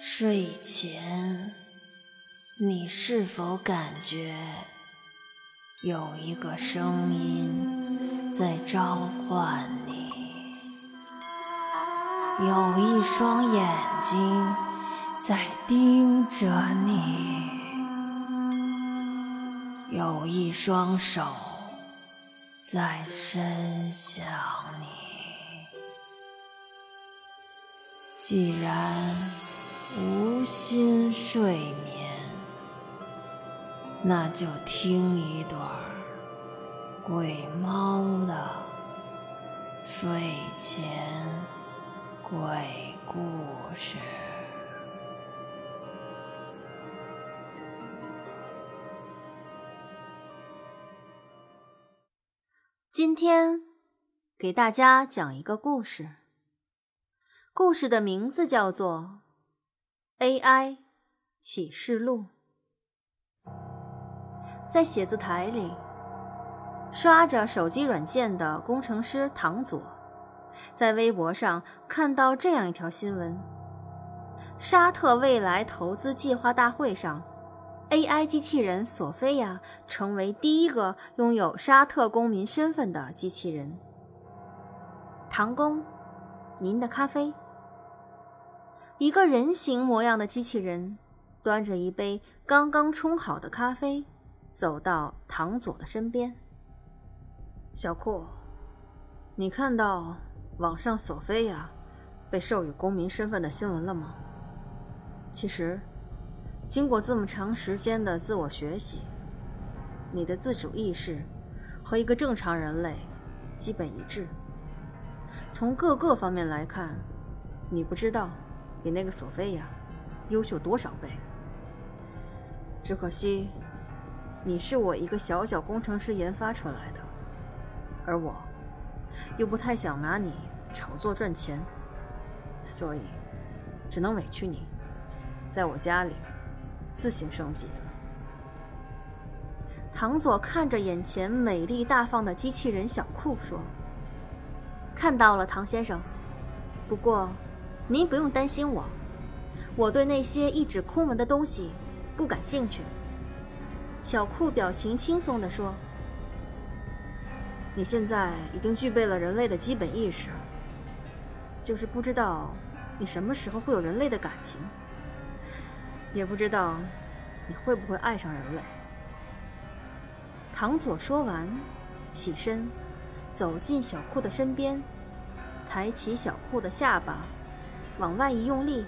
睡前，你是否感觉有一个声音在召唤你？有一双眼睛在盯着你，有一双手在伸向你。既然。无心睡眠，那就听一段鬼猫的睡前鬼故事。今天给大家讲一个故事，故事的名字叫做。AI 启示录，在写字台里刷着手机软件的工程师唐佐，在微博上看到这样一条新闻：沙特未来投资计划大会上，AI 机器人索菲亚成为第一个拥有沙特公民身份的机器人。唐工，您的咖啡。一个人形模样的机器人，端着一杯刚刚冲好的咖啡，走到唐佐的身边。小库，你看到网上索菲亚被授予公民身份的新闻了吗？其实，经过这么长时间的自我学习，你的自主意识和一个正常人类基本一致。从各个方面来看，你不知道。比那个索菲亚优秀多少倍？只可惜，你是我一个小小工程师研发出来的，而我又不太想拿你炒作赚钱，所以只能委屈你，在我家里自行升级了。唐佐看着眼前美丽大方的机器人小库说：“看到了，唐先生。不过……”您不用担心我，我对那些一纸空文的东西不感兴趣。小库表情轻松地说：“你现在已经具备了人类的基本意识，就是不知道你什么时候会有人类的感情，也不知道你会不会爱上人类。”唐佐说完，起身走进小库的身边，抬起小库的下巴。往外一用力，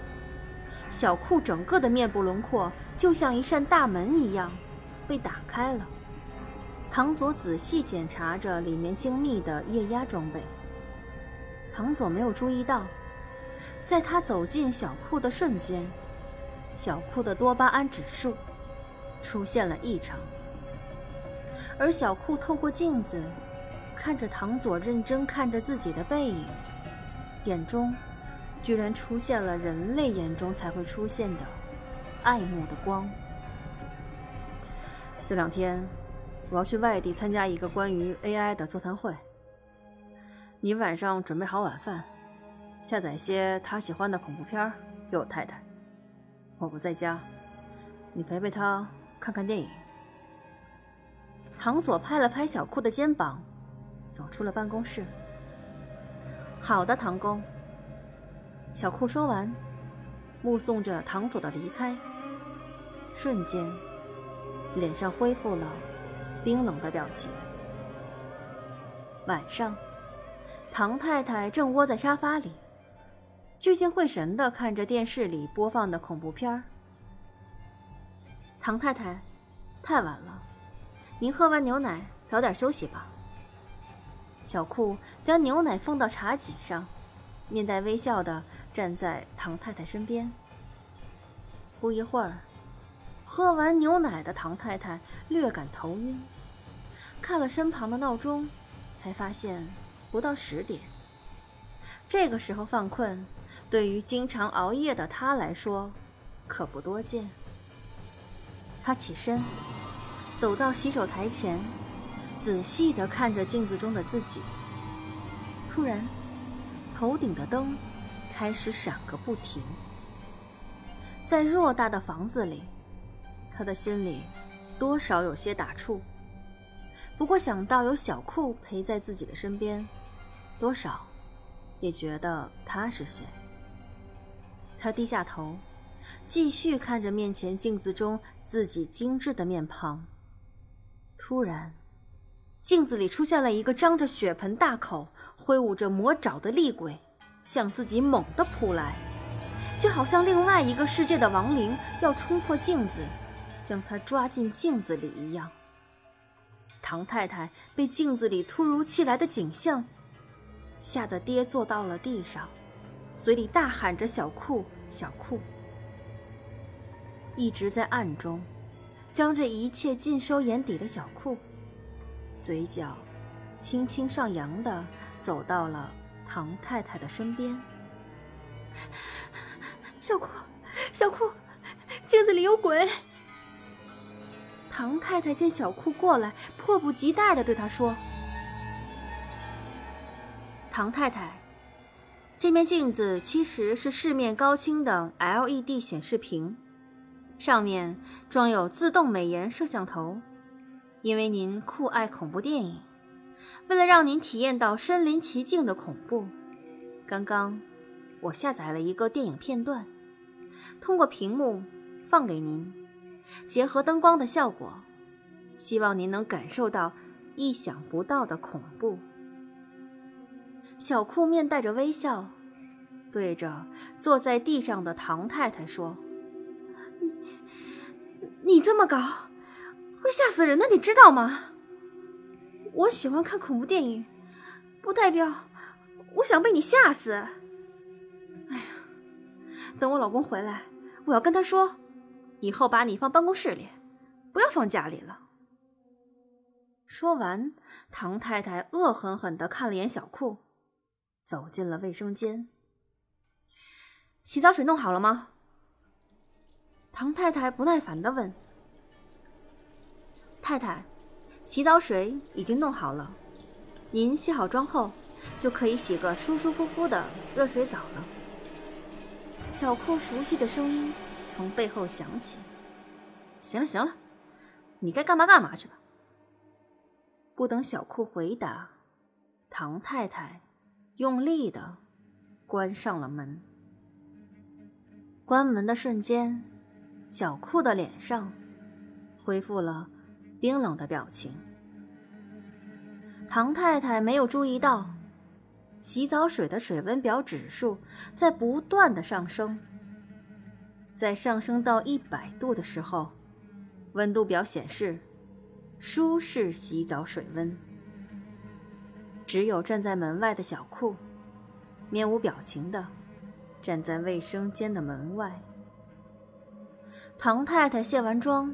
小库整个的面部轮廓就像一扇大门一样被打开了。唐佐仔细检查着里面精密的液压装备。唐佐没有注意到，在他走进小库的瞬间，小库的多巴胺指数出现了异常。而小库透过镜子看着唐佐认真看着自己的背影，眼中。居然出现了人类眼中才会出现的爱慕的光。这两天我要去外地参加一个关于 AI 的座谈会。你晚上准备好晚饭，下载些他喜欢的恐怖片给我太太。我不在家，你陪陪他看看电影。唐佐拍了拍小库的肩膀，走出了办公室。好的，唐工。小库说完，目送着唐佐的离开，瞬间，脸上恢复了冰冷的表情。晚上，唐太太正窝在沙发里，聚精会神地看着电视里播放的恐怖片。唐太太，太晚了，您喝完牛奶早点休息吧。小库将牛奶放到茶几上。面带微笑的站在唐太太身边。不一会儿，喝完牛奶的唐太太略感头晕，看了身旁的闹钟，才发现不到十点。这个时候犯困，对于经常熬夜的她来说，可不多见。她起身，走到洗手台前，仔细的看着镜子中的自己。突然。头顶的灯开始闪个不停，在偌大的房子里，他的心里多少有些打怵。不过想到有小库陪在自己的身边，多少也觉得踏实些。他低下头，继续看着面前镜子中自己精致的面庞。突然，镜子里出现了一个张着血盆大口、挥舞着魔爪的厉鬼，向自己猛地扑来，就好像另外一个世界的亡灵要冲破镜子，将他抓进镜子里一样。唐太太被镜子里突如其来的景象吓得跌坐到了地上，嘴里大喊着“小库，小库”，一直在暗中将这一切尽收眼底的小库，嘴角轻轻上扬的走到了唐太太的身边。小库，小库，镜子里有鬼！唐太太见小库过来，迫不及待的对他说：“唐太太，这面镜子其实是市面高清的 LED 显示屏，上面装有自动美颜摄像头。因为您酷爱恐怖电影，为了让您体验到身临其境的恐怖，刚刚我下载了一个电影片段，通过屏幕放给您。”结合灯光的效果，希望您能感受到意想不到的恐怖。小库面带着微笑，对着坐在地上的唐太太说：“你你这么高，会吓死人的，你知道吗？我喜欢看恐怖电影，不代表我想被你吓死。哎呀，等我老公回来，我要跟他说。”以后把你放办公室里，不要放家里了。说完，唐太太恶狠狠地看了眼小库，走进了卫生间。洗澡水弄好了吗？唐太太不耐烦地问。太太，洗澡水已经弄好了，您卸好妆后，就可以洗个舒舒服服的热水澡了。小库熟悉的声音。从背后响起：“行了行了，你该干嘛干嘛去吧。”不等小库回答，唐太太用力的关上了门。关门的瞬间，小库的脸上恢复了冰冷的表情。唐太太没有注意到，洗澡水的水温表指数在不断的上升。在上升到一百度的时候，温度表显示舒适洗澡水温。只有站在门外的小库，面无表情的站在卫生间的门外。唐太太卸完妆，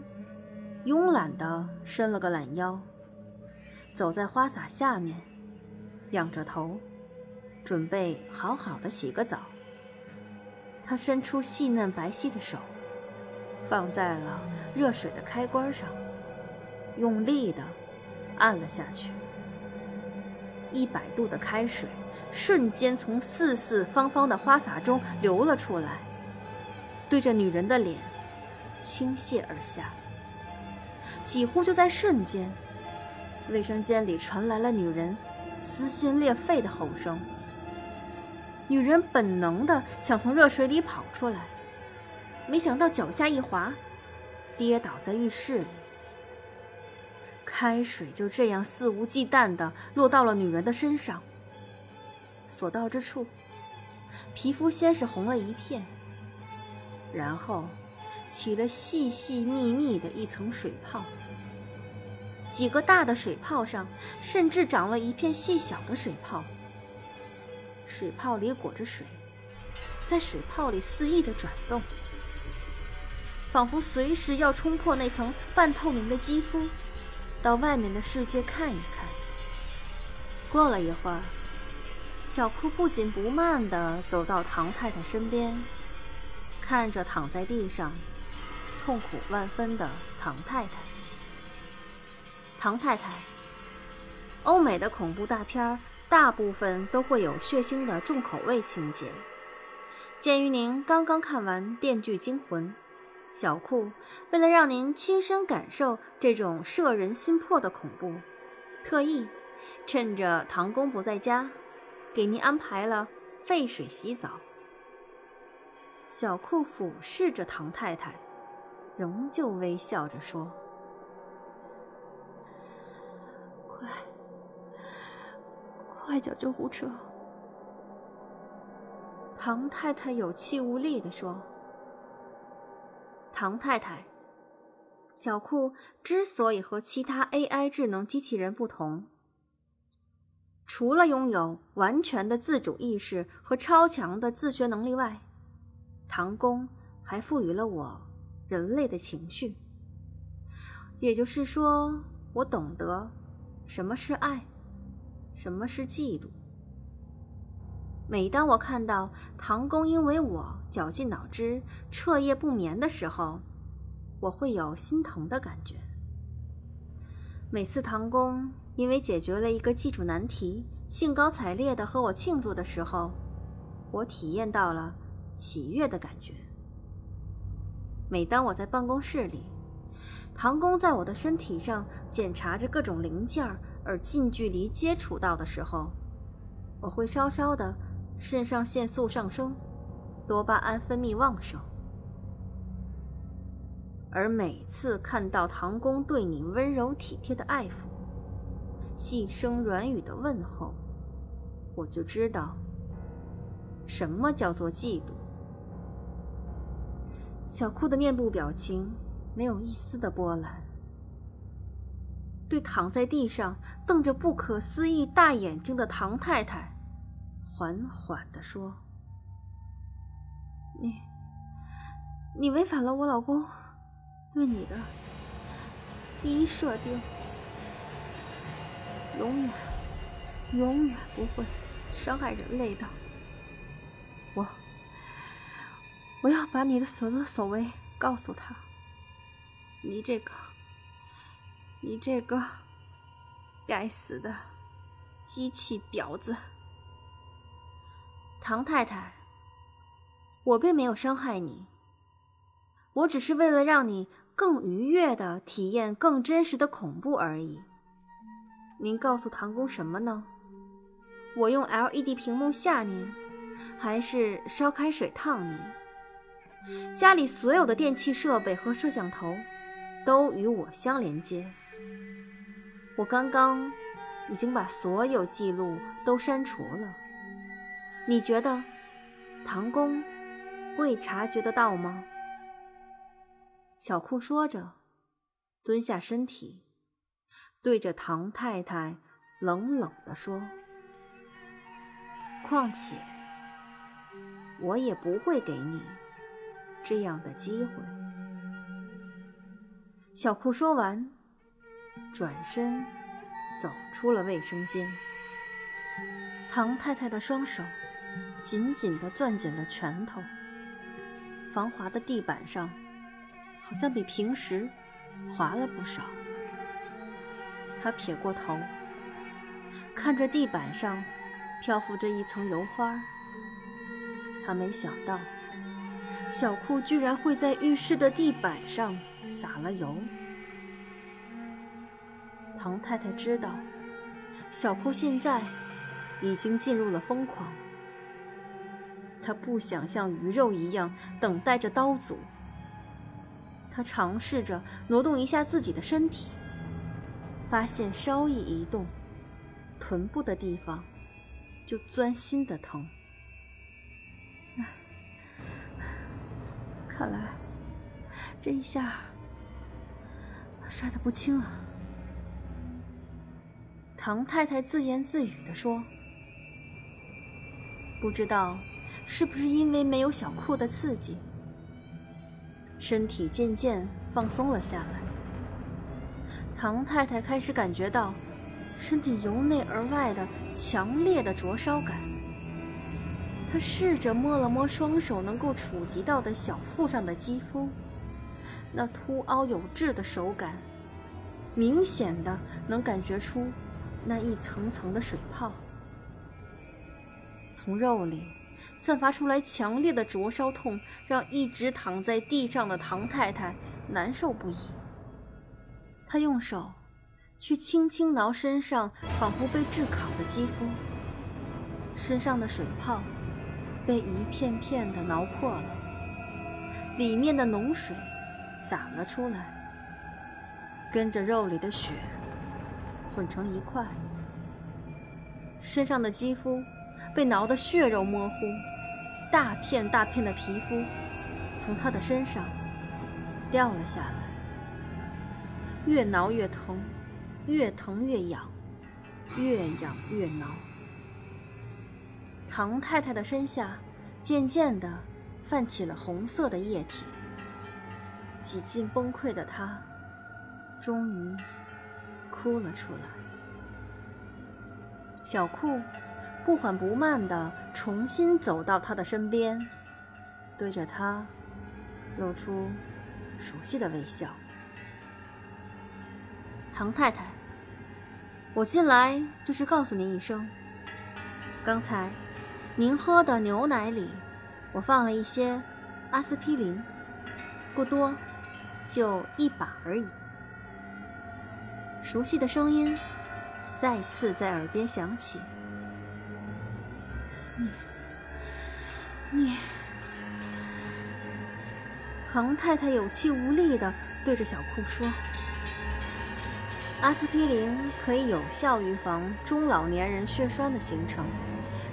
慵懒的伸了个懒腰，走在花洒下面，仰着头，准备好好的洗个澡。他伸出细嫩白皙的手，放在了热水的开关上，用力的按了下去。一百度的开水瞬间从四四方方的花洒中流了出来，对着女人的脸倾泻而下。几乎就在瞬间，卫生间里传来了女人撕心裂肺的吼声。女人本能的想从热水里跑出来，没想到脚下一滑，跌倒在浴室里。开水就这样肆无忌惮的落到了女人的身上。所到之处，皮肤先是红了一片，然后起了细细密密的一层水泡。几个大的水泡上，甚至长了一片细小的水泡。水泡里裹着水，在水泡里肆意的转动，仿佛随时要冲破那层半透明的肌肤，到外面的世界看一看。过了一会儿，小库不紧不慢地走到唐太太身边，看着躺在地上、痛苦万分的唐太太。唐太太，欧美的恐怖大片。大部分都会有血腥的重口味情节，鉴于您刚刚看完《电锯惊魂》，小库为了让您亲身感受这种摄人心魄的恐怖，特意趁着唐公不在家，给您安排了沸水洗澡。小库俯视着唐太太，仍旧微笑着说：“快，快叫救护车！”唐太太有气无力地说：“唐太太，小库之所以和其他 AI 智能机器人不同，除了拥有完全的自主意识和超强的自学能力外，唐工还赋予了我人类的情绪。也就是说，我懂得什么是爱，什么是嫉妒。”每当我看到唐公因为我绞尽脑汁、彻夜不眠的时候，我会有心疼的感觉。每次唐公因为解决了一个技术难题，兴高采烈地和我庆祝的时候，我体验到了喜悦的感觉。每当我在办公室里，唐公在我的身体上检查着各种零件而近距离接触到的时候，我会稍稍的。肾上腺素上升，多巴胺分泌旺盛，而每次看到唐公对你温柔体贴的爱抚、细声软语的问候，我就知道什么叫做嫉妒。小库的面部表情没有一丝的波澜，对躺在地上瞪着不可思议大眼睛的唐太太。缓缓地说：“你，你违反了我老公对你的第一设定，永远，永远不会伤害人类的。我，我要把你的所作所为告诉他。你这个，你这个该死的机器婊子！”唐太太，我并没有伤害你，我只是为了让你更愉悦的体验更真实的恐怖而已。您告诉唐公什么呢？我用 LED 屏幕吓您，还是烧开水烫您？家里所有的电器设备和摄像头都与我相连接。我刚刚已经把所有记录都删除了。你觉得唐公会察觉得到吗？小库说着，蹲下身体，对着唐太太冷冷地说：“况且，我也不会给你这样的机会。”小库说完，转身走出了卫生间。唐太太的双手。紧紧地攥紧了拳头，防滑的地板上好像比平时滑了不少。他撇过头，看着地板上漂浮着一层油花。他没想到，小库居然会在浴室的地板上撒了油。唐太太知道，小库现在已经进入了疯狂。他不想像鱼肉一样等待着刀俎。他尝试着挪动一下自己的身体，发现稍一移动，臀部的地方就钻心的疼。看来这一下摔得不轻啊！唐太太自言自语地说：“不知道。”是不是因为没有小库的刺激，身体渐渐放松了下来？唐太太开始感觉到身体由内而外的强烈的灼烧感。他试着摸了摸双手能够触及到的小腹上的肌肤，那凸凹有致的手感，明显的能感觉出那一层层的水泡，从肉里。散发出来强烈的灼烧痛，让一直躺在地上的唐太太难受不已。他用手去轻轻挠身上仿佛被炙烤的肌肤，身上的水泡被一片片的挠破了，里面的脓水洒了出来，跟着肉里的血混成一块，身上的肌肤。被挠得血肉模糊，大片大片的皮肤从他的身上掉了下来，越挠越疼，越疼越痒，越痒越挠。唐太太的身下渐渐地泛起了红色的液体，几近崩溃的她终于哭了出来。小库。不缓不慢地重新走到他的身边，对着他露出熟悉的微笑。唐太太，我进来就是告诉您一声，刚才您喝的牛奶里，我放了一些阿司匹林，不多，就一把而已。熟悉的声音再次在耳边响起。你，你，唐太太有气无力的对着小库说：“阿司匹林可以有效预防中老年人血栓的形成，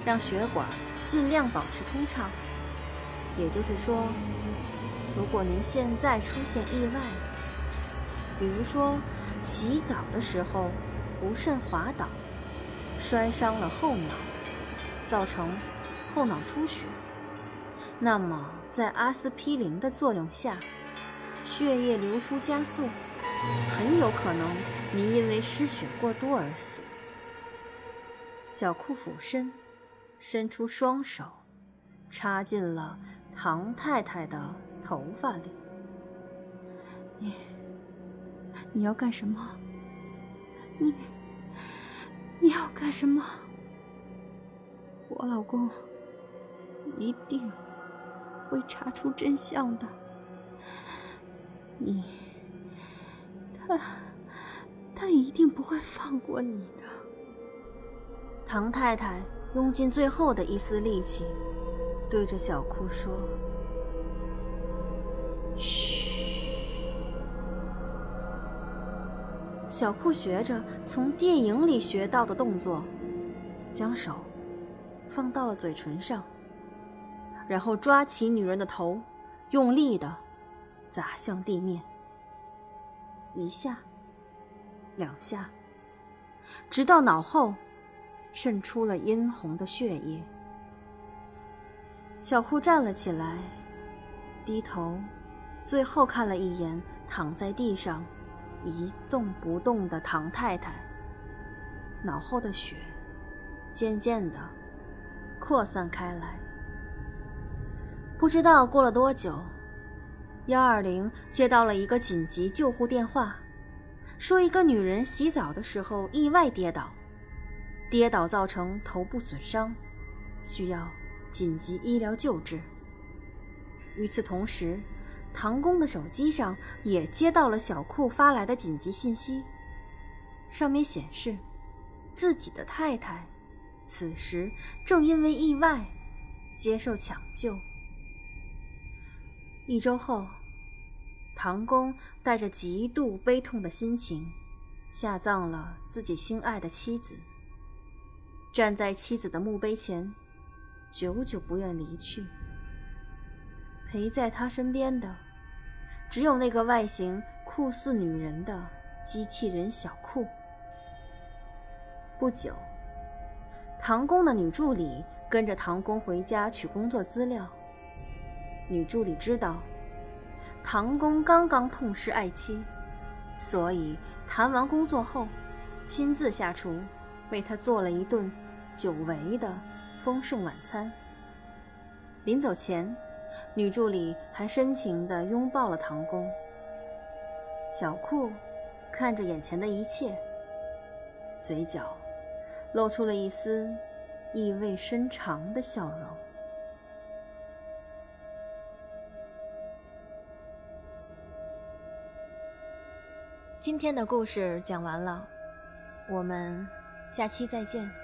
让血管尽量保持通畅。也就是说，如果您现在出现意外，比如说洗澡的时候不慎滑倒，摔伤了后脑。”造成后脑出血，那么在阿司匹林的作用下，血液流出加速，很有可能你因为失血过多而死。小库俯身，伸出双手，插进了唐太太的头发里。你，你要干什么？你，你要干什么？我老公一定会查出真相的。你，他，他一定不会放过你的。唐太太用尽最后的一丝力气，对着小库说：“嘘。”小库学着从电影里学到的动作，将手。放到了嘴唇上，然后抓起女人的头，用力的砸向地面。一下，两下，直到脑后渗出了殷红的血液。小库站了起来，低头，最后看了一眼躺在地上一动不动的唐太太，脑后的血渐渐的。扩散开来。不知道过了多久，幺二零接到了一个紧急救护电话，说一个女人洗澡的时候意外跌倒，跌倒造成头部损伤，需要紧急医疗救治。与此同时，唐工的手机上也接到了小库发来的紧急信息，上面显示自己的太太。此时正因为意外接受抢救。一周后，唐公带着极度悲痛的心情下葬了自己心爱的妻子。站在妻子的墓碑前，久久不愿离去。陪在他身边的，只有那个外形酷似女人的机器人小库。不久。唐宫的女助理跟着唐宫回家取工作资料。女助理知道，唐宫刚刚痛失爱妻，所以谈完工作后，亲自下厨为他做了一顿久违的丰盛晚餐。临走前，女助理还深情地拥抱了唐工。小库看着眼前的一切，嘴角露出了一丝意味深长的笑容。今天的故事讲完了，我们下期再见。